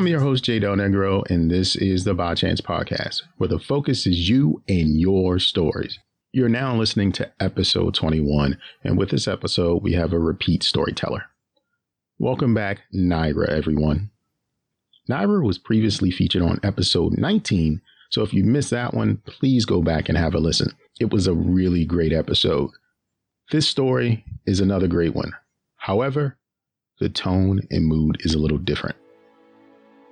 I'm your host, Jay Del Negro, and this is the By Chance Podcast, where the focus is you and your stories. You're now listening to episode 21, and with this episode, we have a repeat storyteller. Welcome back, Naira, everyone. Naira was previously featured on episode 19, so if you missed that one, please go back and have a listen. It was a really great episode. This story is another great one. However, the tone and mood is a little different.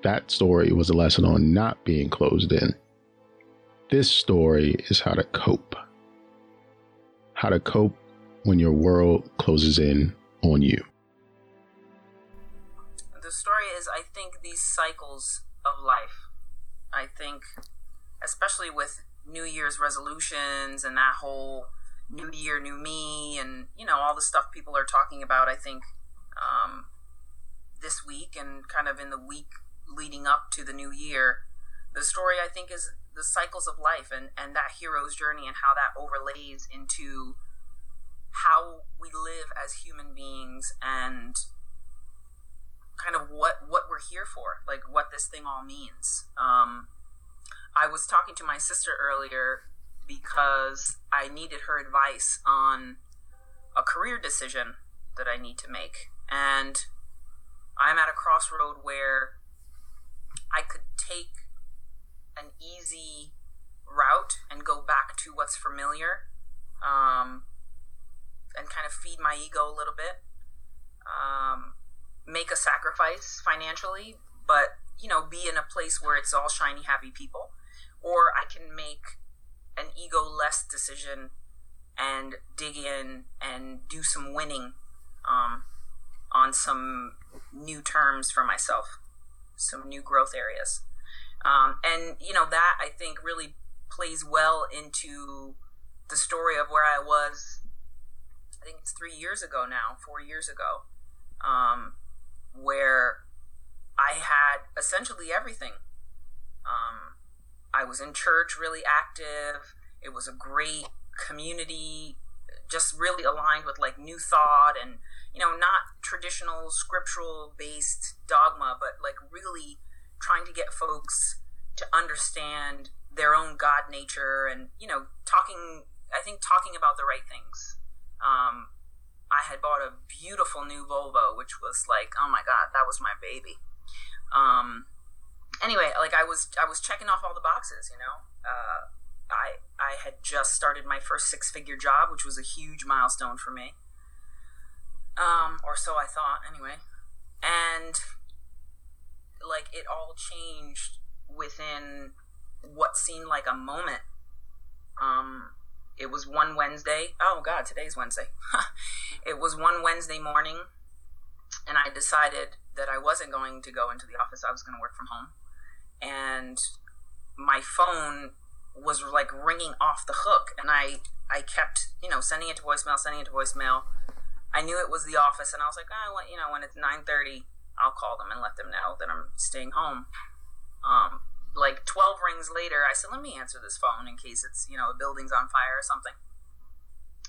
That story was a lesson on not being closed in. This story is how to cope. How to cope when your world closes in on you. The story is I think these cycles of life. I think especially with New Year's resolutions and that whole new year, new me and you know, all the stuff people are talking about, I think um, this week and kind of in the week leading up to the new year. The story I think is the cycles of life and, and that hero's journey and how that overlays into how we live as human beings and kind of what what we're here for, like what this thing all means. Um, I was talking to my sister earlier because I needed her advice on a career decision that I need to make, and I'm at a crossroad where I could take an easy route and go back to what's familiar, um, and kind of feed my ego a little bit. Um, make a sacrifice financially, but you know, be in a place where it's all shiny, happy people, or I can make an ego less decision and dig in and do some winning um, on some new terms for myself, some new growth areas. Um, and you know that I think really plays well into the story of where I was. I think it's three years ago now, four years ago, um, where I had essentially everything. Um, I was in church, really active. It was a great community, just really aligned with like new thought and you know not traditional scriptural based dogma, but like really trying to get folks to understand their own God nature and you know talking. I think talking about the right things. Um, I had bought a beautiful new Volvo, which was like, oh my god, that was my baby. Um, anyway, like I was, I was checking off all the boxes. You know, uh, I I had just started my first six figure job, which was a huge milestone for me. Um, or so I thought, anyway. And like it all changed within what seemed like a moment. Um, it was one Wednesday. Oh God, today's Wednesday. it was one Wednesday morning, and I decided that I wasn't going to go into the office. I was going to work from home, and my phone was like ringing off the hook, and I I kept you know sending it to voicemail, sending it to voicemail. I knew it was the office, and I was like, oh, well, you know, when it's nine thirty, I'll call them and let them know that I'm staying home. Um, like 12 rings later, I said, let me answer this phone in case it's, you know, the building's on fire or something.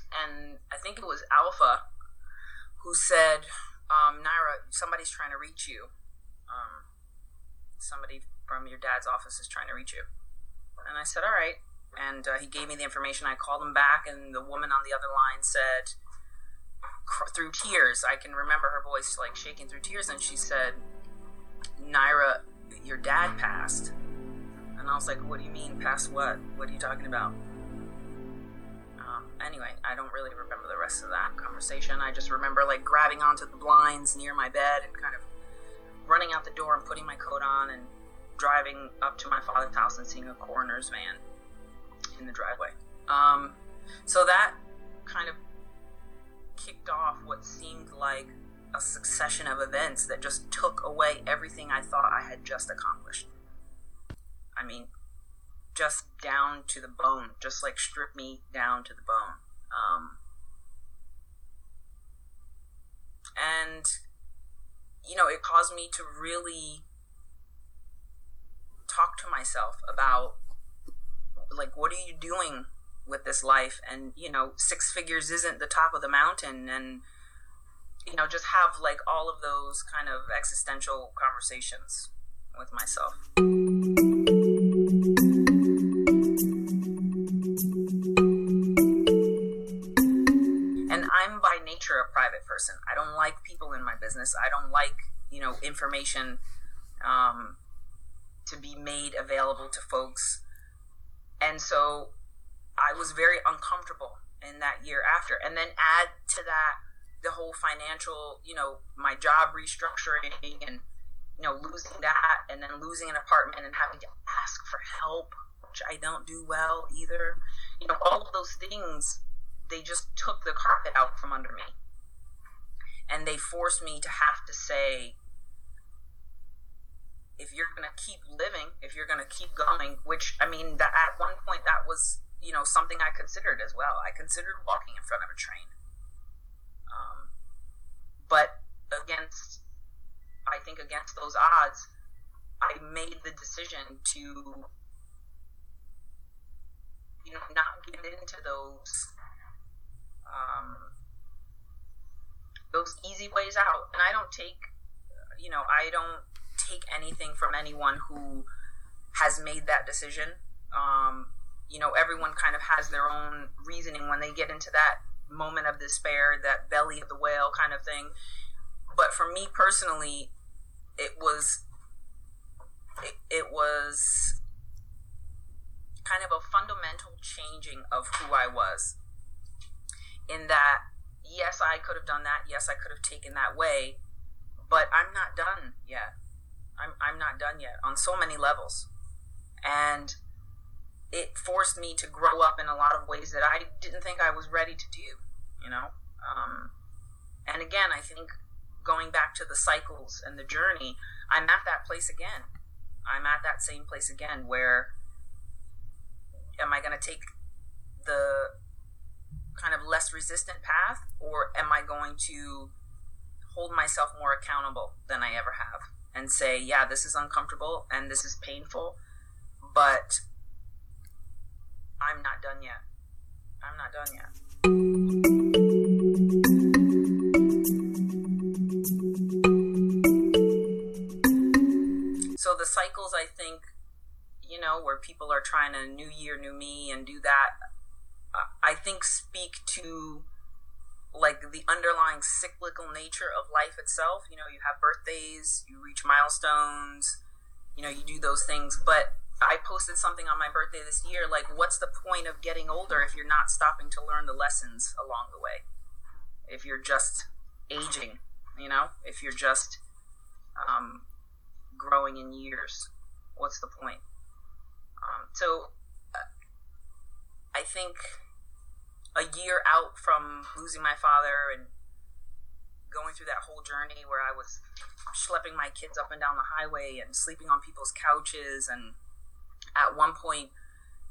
And I think it was Alpha who said, um, Naira, somebody's trying to reach you. Um, somebody from your dad's office is trying to reach you. And I said, all right. And uh, he gave me the information. I called him back, and the woman on the other line said, through tears, I can remember her voice like shaking through tears, and she said, Naira, your dad passed. And I was like, what do you mean, past what? What are you talking about? Anyway, I don't really remember the rest of that conversation. I just remember like grabbing onto the blinds near my bed and kind of running out the door and putting my coat on and driving up to my father's house and seeing a coroner's van in the driveway. Um, so that kind of kicked off what seemed like a succession of events that just took away everything I thought I had just accomplished. I mean, just down to the bone, just like stripped me down to the bone. Um, and, you know, it caused me to really talk to myself about like what are you doing with this life? And you know six figures isn't the top of the mountain. And you know just have like all of those kind of existential conversations with myself person i don't like people in my business i don't like you know information um, to be made available to folks and so I was very uncomfortable in that year after. And then add to that the whole financial, you know, my job restructuring and, you know, losing that and then losing an apartment and having to ask for help, which I don't do well either. You know, all of those things, they just took the carpet out from under me. And they force me to have to say, if you're going to keep living, if you're going to keep going, which I mean, that at one point that was you know something I considered as well. I considered walking in front of a train, um, but against, I think against those odds, I made the decision to, you know, not get into those. Um, those easy ways out and i don't take you know i don't take anything from anyone who has made that decision um, you know, everyone kind of has their own reasoning when they get into that moment of despair, that belly of the whale kind of thing. But for me personally, it was it, it was kind of a fundamental changing of who I was. In that, yes, I could have done that. Yes, I could have taken that way, but I'm not done yet. I'm I'm not done yet on so many levels, and it forced me to grow up in a lot of ways that I didn't think I was ready to do, you know? Um, and again, I think going back to the cycles and the journey, I'm at that place again. I'm at that same place again where am I going to take the kind of less resistant path or am I going to hold myself more accountable than I ever have and say, yeah, this is uncomfortable and this is painful, but I'm not done yet. I'm not done yet. So the cycles, I think, you know, where people are trying to new year, new me and do that, think speak to like the underlying cyclical nature of life itself. You know, you have birthdays, you reach milestones, you know, you do those things, but I posted something on my birthday this year like, what's the point of getting older if you're not stopping to learn the lessons along the way? If you're just aging, you know, if you're just um, growing in years, what's the point? Um, so uh, I think a year out from losing my father and going through that whole journey where I was schlepping my kids up and down the highway and sleeping on people's couches and at one point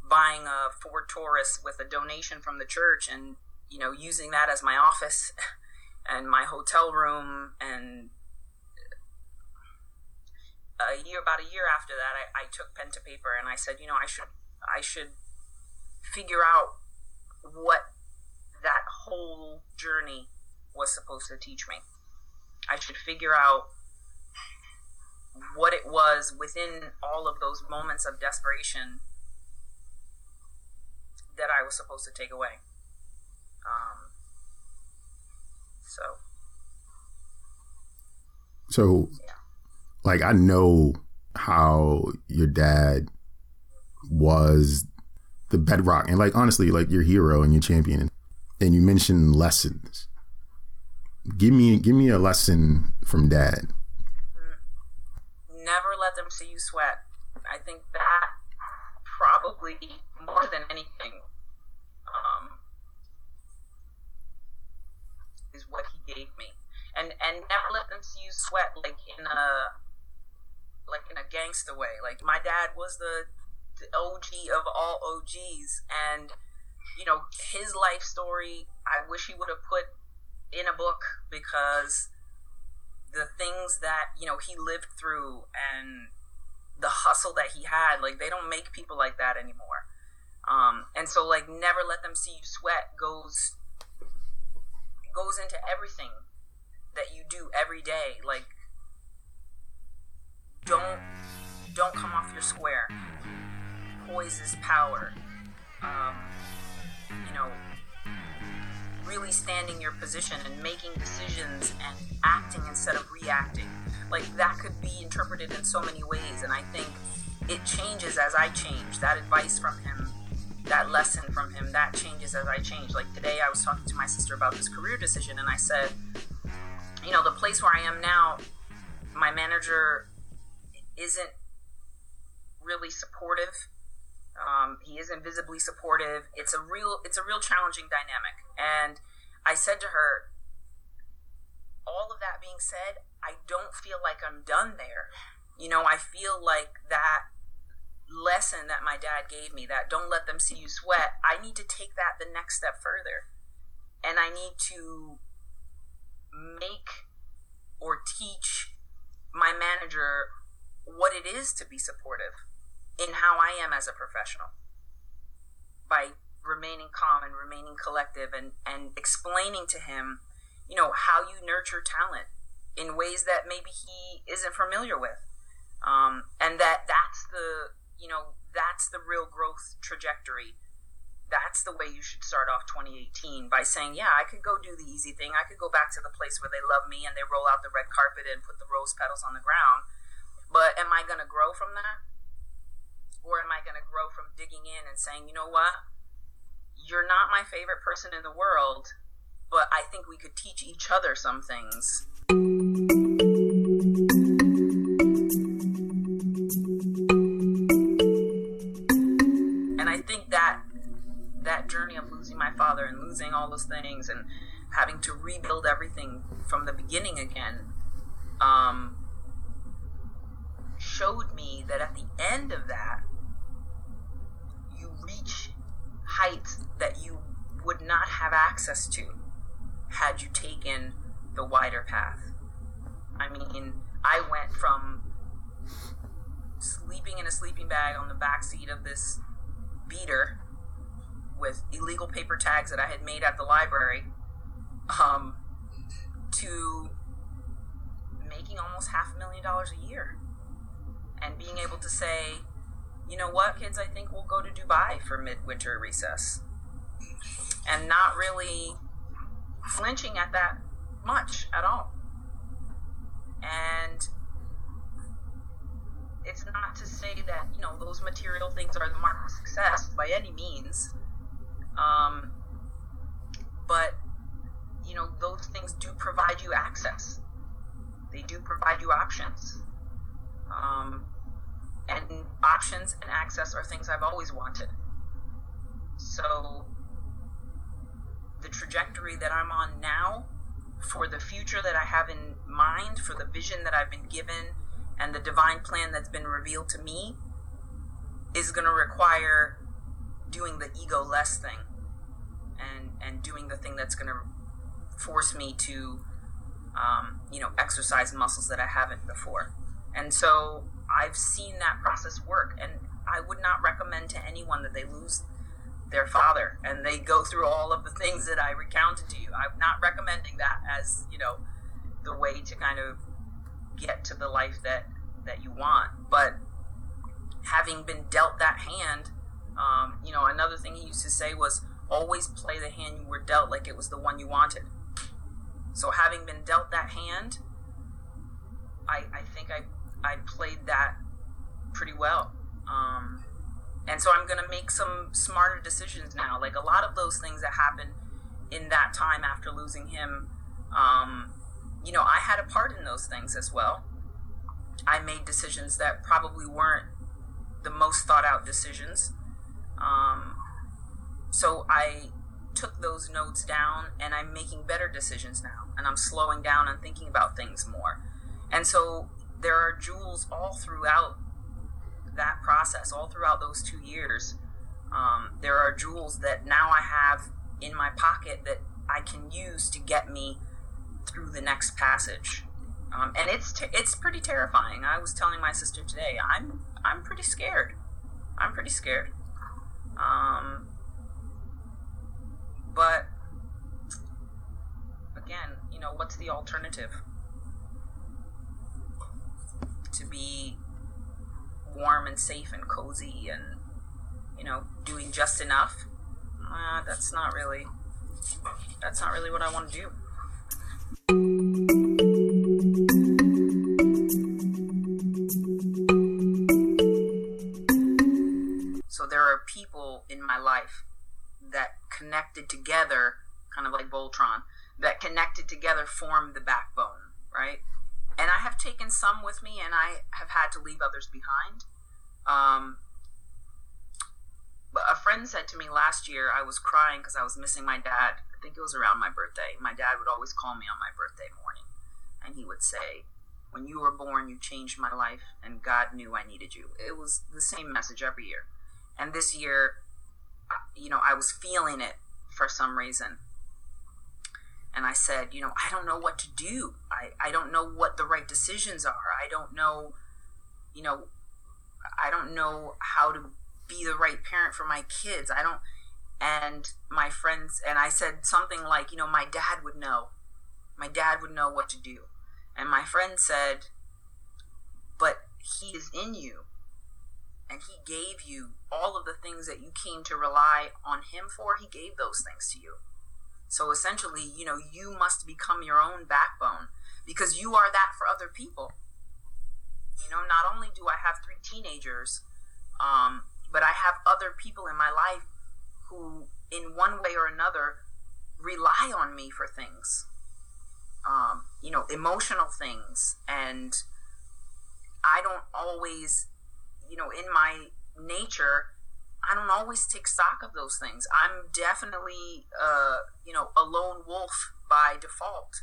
buying a Ford Taurus with a donation from the church and you know using that as my office and my hotel room and a year about a year after that I, I took pen to paper and I said you know I should I should figure out what that whole journey was supposed to teach me I should figure out what it was within all of those moments of desperation that I was supposed to take away. Um, so. So, yeah. like, I know how your dad was the bedrock and, like, honestly, like your hero and your champion. And you mentioned lessons. Give me, give me a lesson from dad never let them see you sweat. I think that probably more than anything um, is what he gave me, and and never let them see you sweat like in a like in a gangster way. Like my dad was the, the OG of all OGs, and you know his life story. I wish he would have put in a book because the things that you know he lived through and the hustle that he had like they don't make people like that anymore. Um, and so like never let them see you sweat goes goes into everything that you do every day. Like don't don't come off your square poise is power um, you know really standing your position and making decisions and acting instead of reacting. Like that could be interpreted in so many ways, and I think it changes as I change. That advice from him, that lesson from him, that changes as I change. Like today, I was talking to my sister about this career decision, and I said, you know, the place where I am now, my manager isn't really supportive um, he isn't visibly supportive. It's a real it's a real challenging dynamic. And I said to her, all of that being said, I don't feel like I'm done there. You know, I feel like that lesson that my dad gave me, that don't let them see you sweat, I need to take that the next step further. And I need to make or teach my manager what it is to be supportive in how I am as a professional by remaining calm and remaining collective and, and explaining to him, you know, how you nurture talent in ways that maybe he isn't familiar with. Um, and that that's the, you know, that's the real growth trajectory. That's the way you should start off 2018 by saying, yeah, I could go do the easy thing. I could go back to the place where they love me and they roll out the red carpet and put the rose petals on the ground. But am I going to grow from that? Or am I going to grow from digging in and saying, you know what? You're not my favorite person in the world, but I think we could teach each other some things. And I think that that journey of losing my father and losing all those things and having to rebuild everything from the beginning again um, access to had you taken the wider path. I mean, I went from sleeping in a sleeping bag on the back seat of this beater with illegal paper tags that I had made at the library um, to making almost half a million dollars a year and being able to say, you know what, kids, I think we'll go to Dubai for midwinter recess. And not really flinching at that much at all. And it's not to say that, you know, those material things are the mark of success by any means. Um, but, you know, those things do provide you access, they do provide you options. Um, and options and access are things I've always wanted. So the trajectory that I'm on now for the future that I have in mind, for the vision that I've been given, and the divine plan that's been revealed to me is going to require doing the ego less thing and and doing the thing that's going to force me to um, you know exercise muscles that I haven't before. And so I've seen that process work, and I would not recommend to anyone that they lose their father and they go through all of the things that I recounted to you. I'm not recommending that as you know the way to kind of get to the life that that you want. But having been dealt that hand, um, you know, another thing he used to say was always play the hand you were dealt like it was the one you wanted. So having been dealt that hand, I, I think I I played that pretty well. Um, and so I'm going to make some smarter decisions now. Like a lot of those things that happened in that time after losing him, um, you know, I had a part in those things as well. I made decisions that probably weren't the most thought out decisions. Um, so I took those notes down and I'm making better decisions now. And I'm slowing down and thinking about things more. And so there are jewels all throughout that process, all throughout those two years. Um, there are jewels that now I have in my pocket that I can use to get me through the next passage. um, and it's t- it's pretty terrifying. I was telling my sister today, I'm I'm pretty scared. I'm pretty scared. Um, but again, you know, what's the alternative? To be warm and safe and cozy and you know doing just enough. Uh, that's not really that's not really what I want to do. So there are people in my life that connected together, kind of like Voltron, that connected together formed the backbone? And I have taken some with me, and I have had to leave others behind. Um, a friend said to me last year, I was crying because I was missing my dad. I think it was around my birthday. My dad would always call me on my birthday morning, and he would say, When you were born, you changed my life, and God knew I needed you. It was the same message every year. And this year, you know, I was feeling it for some reason. And I said, you know, I don't know what to do. I, I don't know what the right decisions are. I don't know, you know, I don't know how to be the right parent for my kids. I don't, and my friends, and I said something like, you know, my dad would know. My dad would know what to do. And my friend said, but he is in you and he gave you all of the things that you came to rely on him for he gave those things to you so essentially you know you must become your own backbone because you are that for other people. You know not only do i have three teenagers um, but i have other people in my life who in one way or another rely on me for things. Um, you know emotional things. And i don't always you know, in my nature, I don't always take stock of those things. I'm definitely, uh, you know, a lone wolf by default,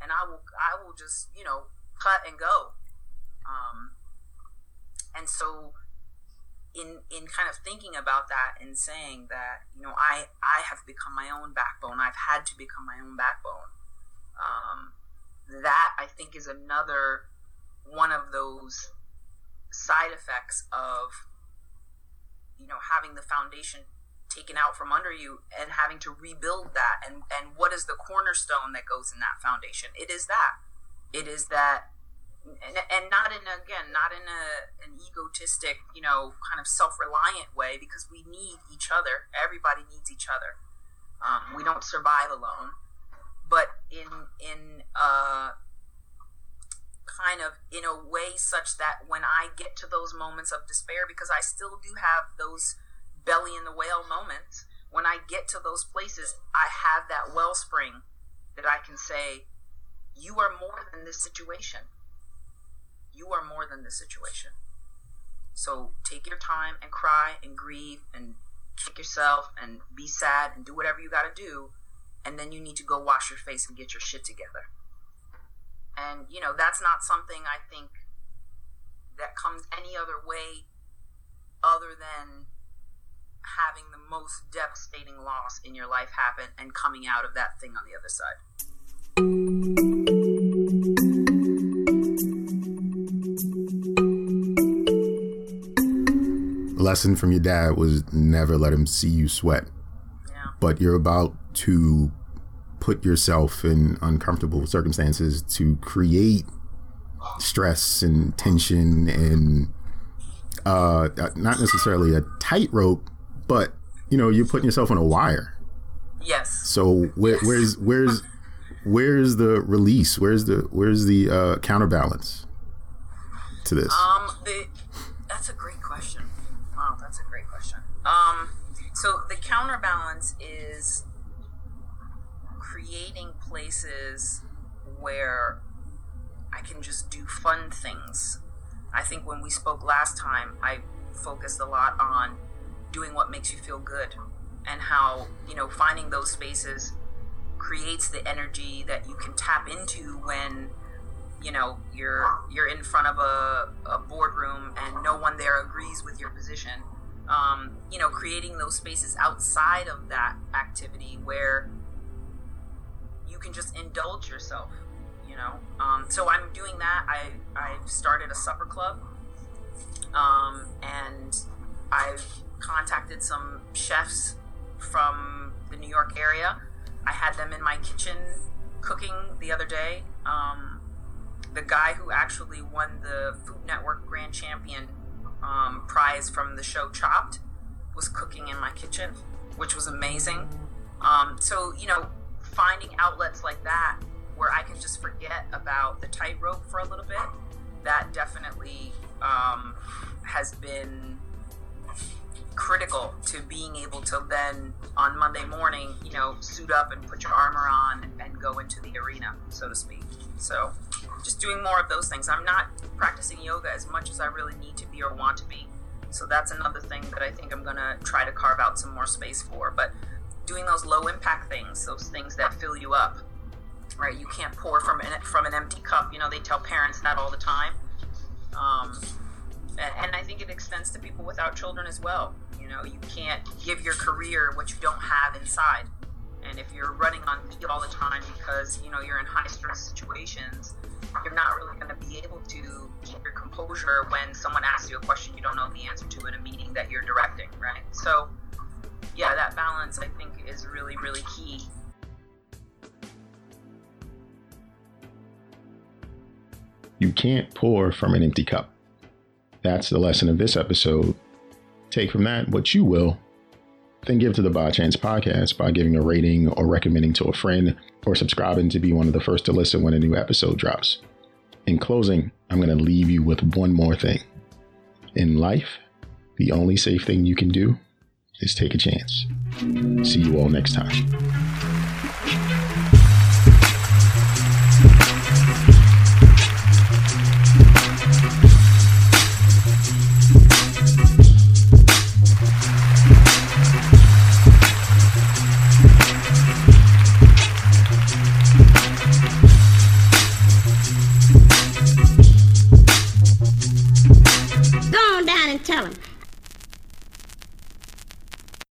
and I will, I will just, you know, cut and go. Um, and so, in in kind of thinking about that and saying that, you know, I I have become my own backbone. I've had to become my own backbone. Um, that I think is another one of those side effects of you know having the foundation taken out from under you and having to rebuild that. And and what is the cornerstone that goes in that foundation? It is that. It is that and, and not in a, again not in a an egotistic you know kind of self-reliant way because we need each other. Everybody needs each other. Um, we don't survive alone. But in in uh kind of in a way such that when I get to those moments of despair, because I still do have those belly in the whale moments, when I get to those places, I have that wellspring that I can say, You are more than this situation. You are more than this situation. So take your time and cry and grieve and kick yourself and be sad and do whatever you got to do. And then you need to go wash your face and get your shit together. And, you know, that's not something I think that comes any other way other than having the most devastating loss in your life happen and coming out of that thing on the other side. lesson from your dad was never let him see you sweat. Yeah. But you're about to put yourself in uncomfortable circumstances to create stress and tension and uh, not necessarily a tightrope, but you know you're putting yourself on a wire. Yes. So where, yes. where's where's where's the release? Where's the where's the uh, counterbalance to this? Um, the, that's a great question. Wow, that's a great question. Um, so the counterbalance is creating places where I can just do fun things. I think when we spoke last time, I focused a lot on doing what makes you feel good and how, you know, finding those spaces creates the energy that you can tap into when you know you're you're in front of a, a boardroom and no one there agrees with your position um, you know creating those spaces outside of that activity where you can just indulge yourself. you know. Um, so I'm doing that. I I've started a supper club, um, and I've contacted some chefs from the New York area. I had them in my kitchen cooking the other day. Um, the guy who actually won the Food Network Grand Champion um, prize from the show Chopped was cooking in my kitchen, which was amazing. Um, so, you know, finding outlets like that where I can just forget about the tightrope for a little bit, that definitely um, has been critical to being able to then on Monday morning, you know, suit up and put your armor on and, go into the arena, so to speak. So, just doing more of those things. I'm not practicing yoga as much as I really need to be or want to be. So that's another thing that I think I'm going to try to carve out some more space for. But doing those low impact things, those things that fill you up, right? You can't pour from an, from an empty cup. You know, they tell parents that all the time. Um, and I think it extends to people without children as well. You know, you can't give your career what you don't have inside. And if you're running on E all the time because, you know, you're in high stress situations, you're not really going to be able to keep your composure when someone asks you a question you don't know the answer to in a meeting that you're directing, right? So, yeah, that balance I think is really, really key. You can't pour from an empty cup. That's the lesson of this episode. Take from that what you will, then give to the By Chance podcast by giving a rating or recommending to a friend or subscribing to be one of the first to listen when a new episode drops. In closing, I'm going to leave you with one more thing. In life, the only safe thing you can do is take a chance. See you all next time.